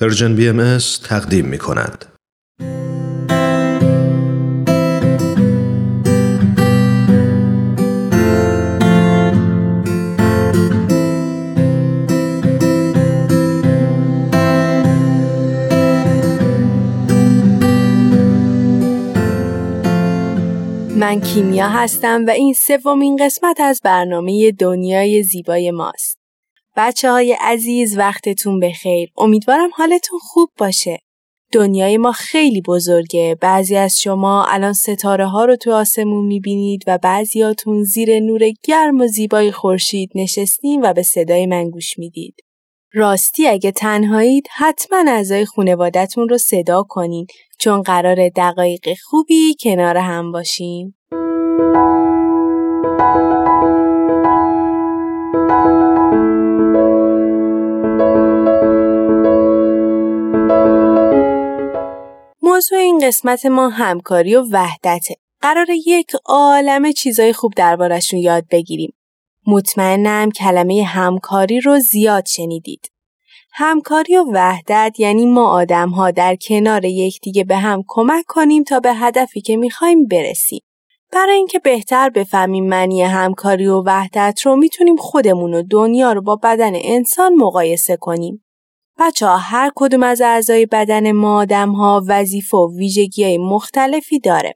Persian BM تقدیم می کند. من کیمیا هستم و این سومین قسمت از برنامه دنیای زیبای ماست. بچه های عزیز وقتتون بخیر. امیدوارم حالتون خوب باشه. دنیای ما خیلی بزرگه. بعضی از شما الان ستاره ها رو تو آسمون می‌بینید و بعضیاتون زیر نور گرم و زیبای خورشید نشستین و به صدای من گوش می‌دید. راستی اگه تنهایید حتما اعضای خانوادتون رو صدا کنین چون قرار دقایق خوبی کنار هم باشیم. موضوع این قسمت ما همکاری و وحدته. قرار یک عالم چیزای خوب دربارشون یاد بگیریم. مطمئنم کلمه همکاری رو زیاد شنیدید. همکاری و وحدت یعنی ما آدم ها در کنار یکدیگه به هم کمک کنیم تا به هدفی که می‌خوایم برسیم. برای اینکه بهتر بفهمیم معنی همکاری و وحدت رو می‌تونیم خودمون و دنیا رو با بدن انسان مقایسه کنیم. بچه ها هر کدوم از اعضای بدن ما آدم ها وظیفه و ویژگی های مختلفی داره.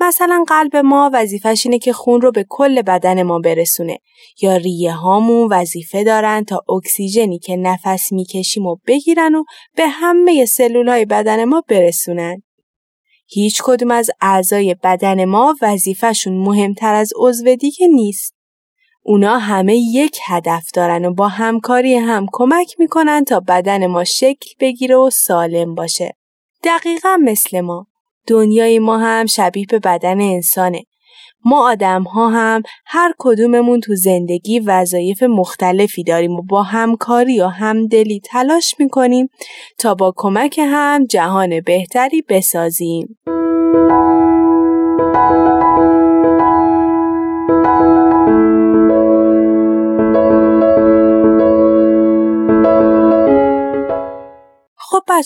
مثلا قلب ما وظیفش اینه که خون رو به کل بدن ما برسونه یا ریه هامون وظیفه دارن تا اکسیژنی که نفس می‌کشیم و بگیرن و به همه سلول های بدن ما برسونن. هیچ کدوم از اعضای بدن ما وظیفهشون مهمتر از عضو دیگه نیست. اونا همه یک هدف دارن و با همکاری هم کمک می‌کنن تا بدن ما شکل بگیره و سالم باشه. دقیقا مثل ما. دنیای ما هم شبیه به بدن انسانه. ما آدم ها هم هر کدوممون تو زندگی وظایف مختلفی داریم و با همکاری و همدلی تلاش می‌کنیم تا با کمک هم جهان بهتری بسازیم.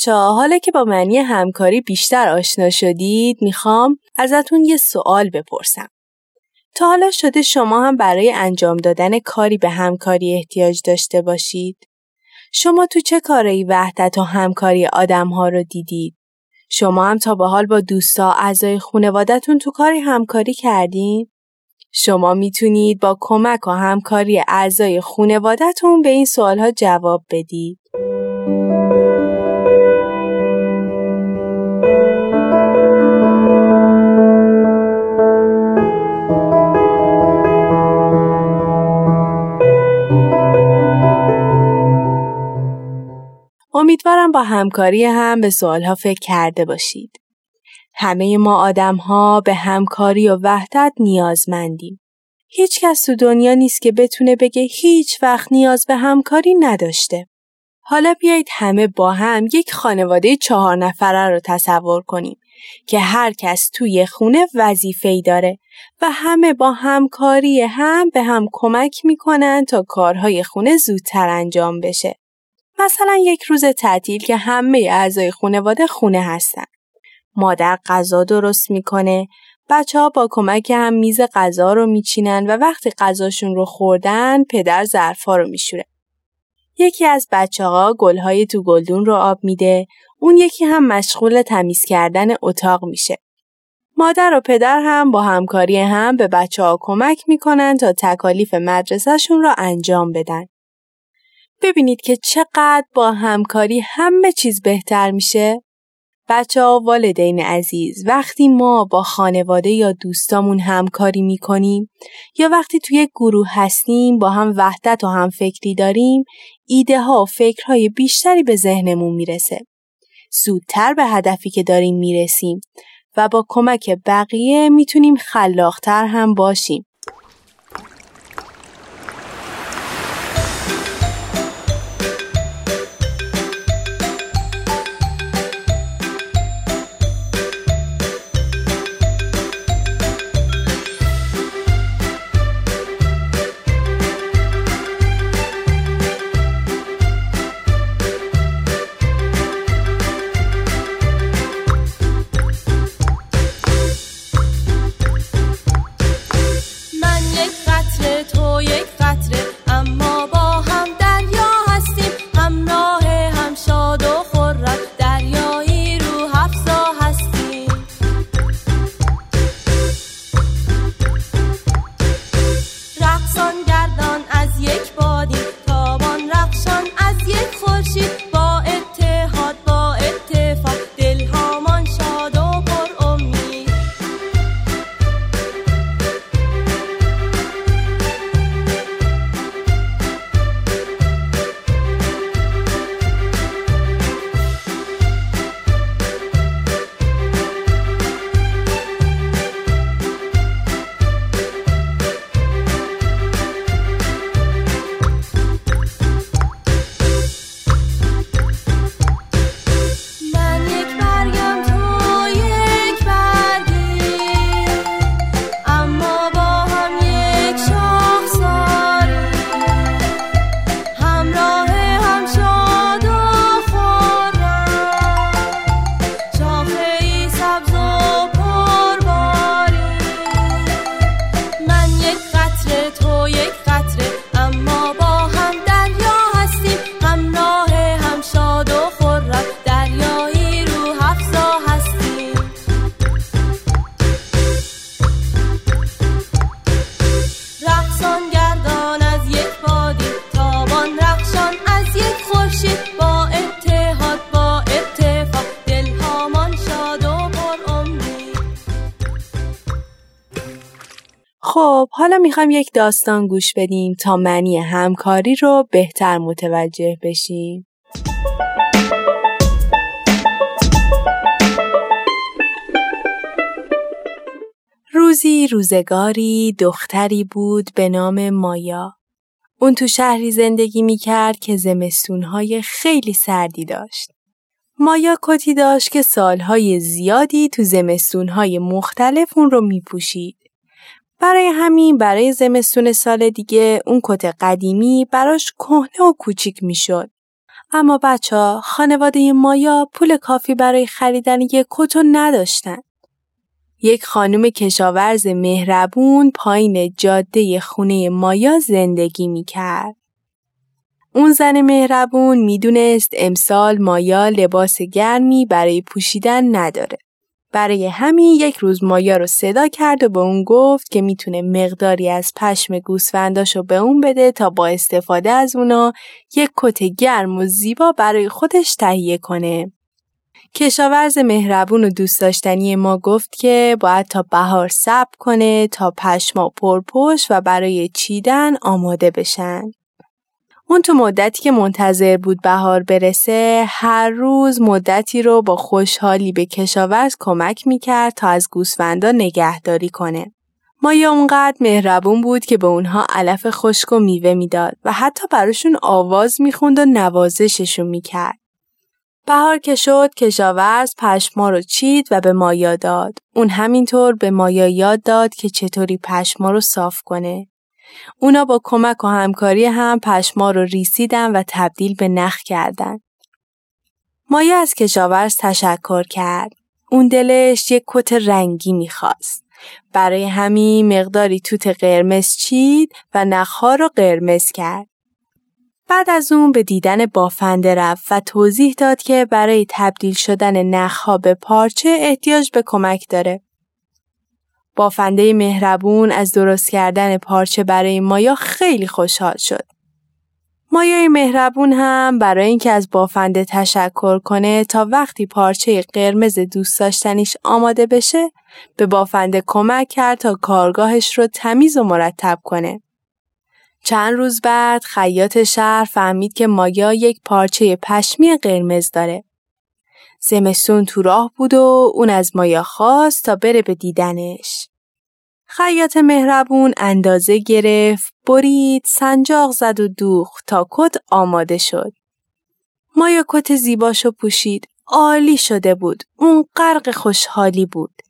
بچه ها حالا که با معنی همکاری بیشتر آشنا شدید می‌خوام ازتون یه سوال بپرسم. تا حالا شده شما هم برای انجام دادن کاری به همکاری احتیاج داشته باشید؟ شما تو چه کاری وحدت و همکاری آدم ها رو دیدید؟ شما هم تا به حال با دوستا اعضای خانوادتون تو کاری همکاری کردین؟ شما می‌تونید با کمک و همکاری اعضای خانوادتون به این سوالها جواب بدید. امیدوارم با همکاری هم به سوالها فکر کرده باشید. همه ما آدم ها به همکاری و وحدت نیازمندیم. هیچ کس تو دنیا نیست که بتونه بگه هیچ وقت نیاز به همکاری نداشته. حالا بیایید همه با هم یک خانواده چهار نفره رو تصور کنیم که هر کس توی خونه وظیفه‌ای داره و همه با همکاری هم به هم کمک می‌کنن تا کارهای خونه زودتر انجام بشه. مثلا یک روز تعطیل که همه اعضای خانواده خونه هستن. مادر غذا درست می‌کنه، بچه ها با کمک هم میز غذا رو میچینن و وقتی غذاشون رو خوردن پدر ظرفا رو میشوره. یکی از بچه ها گلهای تو گلدون رو آب میده، اون یکی هم مشغول تمیز کردن اتاق میشه. مادر و پدر هم با همکاری هم به بچه ها کمک می‌کنن تا تکالیف مدرسهشون رو انجام بدن. ببینید که چقدر با همکاری همه چیز بهتر میشه؟ بچه ها والدین عزیز وقتی ما با خانواده یا دوستامون همکاری می‌کنیم یا وقتی توی گروه هستیم با هم وحدت و هم فکری داریم ایده ها و فکرهای بیشتری به ذهنمون می‌رسه. زودتر به هدفی که داریم می‌رسیم و با کمک بقیه می‌تونیم خلاقتر هم باشیم. خب حالا می‌خوام یک داستان گوش بدیم تا معنی همکاری رو بهتر متوجه بشیم. روزی روزگاری دختری بود به نام مایا. اون تو شهری زندگی می‌کرد که زمستونهای خیلی سردی داشت. مایا کتی داشت که سالهای زیادی تو زمستونهای مختلف اون رو میپوشید. برای همین برای زمستون سال دیگه اون کت قدیمی براش کهنه و کوچیک می‌شد. اما بچه ها خانواده مایا پول کافی برای خریدن یک کت نداشتن. یک خانم کشاورز مهربون پایین جاده خونه مایا زندگی می کرد. اون زن مهربون می‌دونست امسال مایا لباس گرمی برای پوشیدن نداره. برای همین یک روز مایا رو صدا کرد و به اون گفت که می‌تونه مقداری از پشم گوسفنداشو به اون بده تا با استفاده از اونا یک کت گرم و زیبا برای خودش تهیه کنه. کشاورز مهربون و دوست داشتنی ما گفت که باید تا بهار صبر کنه تا پشما پرپشت و برای چیدن آماده بشن. اون تو مدتی که منتظر بود بهار برسه هر روز مدتی رو با خوشحالی به کشاورز کمک می‌کرد تا از گوسفندا نگهداری کنه. مایا اونقدر مهربون بود که به اونها علف خشک و میوه می‌داد و حتی براشون آواز می‌خوند و نوازششون می‌کرد. بهار که شد کشاورز پشما رو چید و به مایا داد. اون همینطور به مایا یاد داد که چطوری پشما رو صاف کنه. اونا با کمک و همکاری هم پشما رو ریسیدن و تبدیل به نخ کردن. مایا از کشاورز تشکر کرد. اون دلش یک کت رنگی می‌خواست. برای همین مقداری توت قرمز چید و نخها رو قرمز کرد. بعد از اون به دیدن بافنده رفت و توضیح داد که برای تبدیل شدن نخها به پارچه احتیاج به کمک داره. بافنده مهربون از درست کردن پارچه برای مایا خیلی خوشحال شد. مایای مهربون هم برای اینکه از بافنده تشکر کنه تا وقتی پارچه قرمز دوست داشتنیش آماده بشه به بافنده کمک کرد تا کارگاهش رو تمیز و مرتب کنه. چند روز بعد خیاط شهر فهمید که مایا یک پارچه پشمی قرمز داره. زمستون تو راه بود و اون از مایا خواست تا بره به دیدنش. خیاط مهربون اندازه گرفت، برید، سنجاق زد و دوخت تا کت آماده شد. مایا کت زیباشو پوشید. عالی شده بود. اون غرق خوشحالی بود.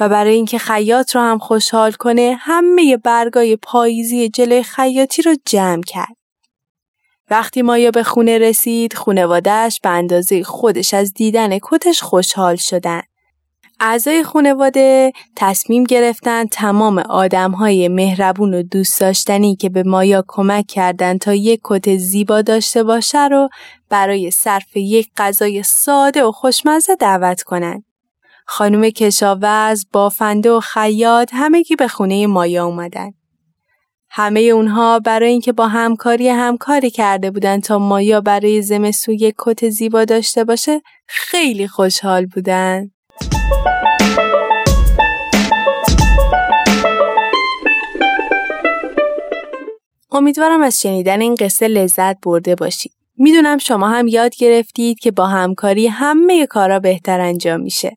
و برای اینکه خیاط رو هم خوشحال کنه همه برگای پاییزی جلوی خیاطی رو جمع کرد. وقتی مایا به خونه رسید خونوادهش به اندازه خودش از دیدن کتش خوشحال شدن. اعضای خانواده تصمیم گرفتن تمام های مهربون و دوست داشتنی که به مایا کمک کردند تا یک کت زیبا داشته باشه رو برای صرف یک غذای ساده و خوشمزه دعوت کنند. خانم کشاورز، بافنده و خیاط همگی به خونه مایا اومدن. همه اونها برای اینکه با همکاری همکاری کرده بودن تا مایا برای زمستون یک کت زیبا داشته باشه خیلی خوشحال بودن. امیدوارم از شنیدن این قصه لذت برده باشید. می‌دونم شما هم یاد گرفتید که با همکاری همه کارا بهتر انجام میشه.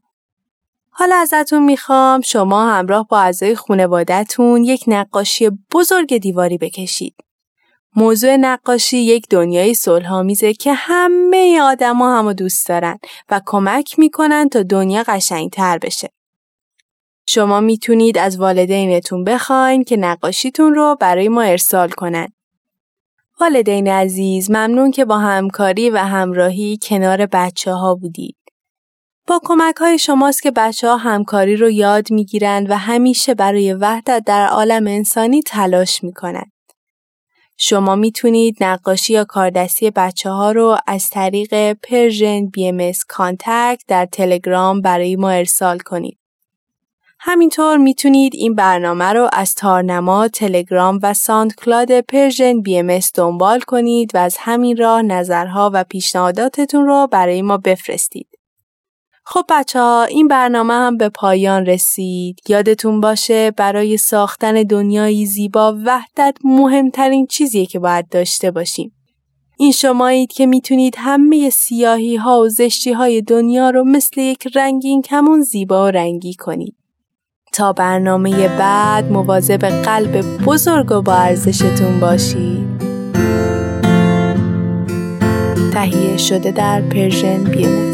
حالا ازتون می‌خوام شما همراه با اعضای خانوادهتون یک نقاشی بزرگ دیواری بکشید. موضوع نقاشی یک دنیای صلحآمیزه که همه آدما همو دوست دارن و کمک می‌کنن تا دنیا قشنگتر بشه. شما می‌تونید از والدینتون بخواین که نقاشیتون رو برای ما ارسال کنن. والدین عزیز ممنون که با همکاری و همراهی کنار بچه ها بودید. با کمک های شماست که بچه ها همکاری رو یاد می‌گیرند و همیشه برای وحدت در عالم انسانی تلاش می‌کنند. شما می‌تونید نقاشی یا کاردستی بچه ها رو از طریق Persian BM contact در تلگرام برای ما ارسال کنید. همینطور می‌تونید این برنامه رو از تارنما، تلگرام و SoundCloud Persian BM دنبال کنید و از همین راه نظرها و پیشنهاداتتون رو برای ما بفرستید. خب بچه ها این برنامه هم به پایان رسید. یادتون باشه برای ساختن دنیایی زیبا وحدت مهمترین چیزیه که باید داشته باشیم. این شمایید که می‌تونید همه سیاهی ها و زشتی های دنیا رو مثل یک رنگین کمون زیبا و رنگی کنید. تا برنامه بعد مواظب قلب بزرگ و با ارزشتون باشید. تهیه شده در پرژن بیمز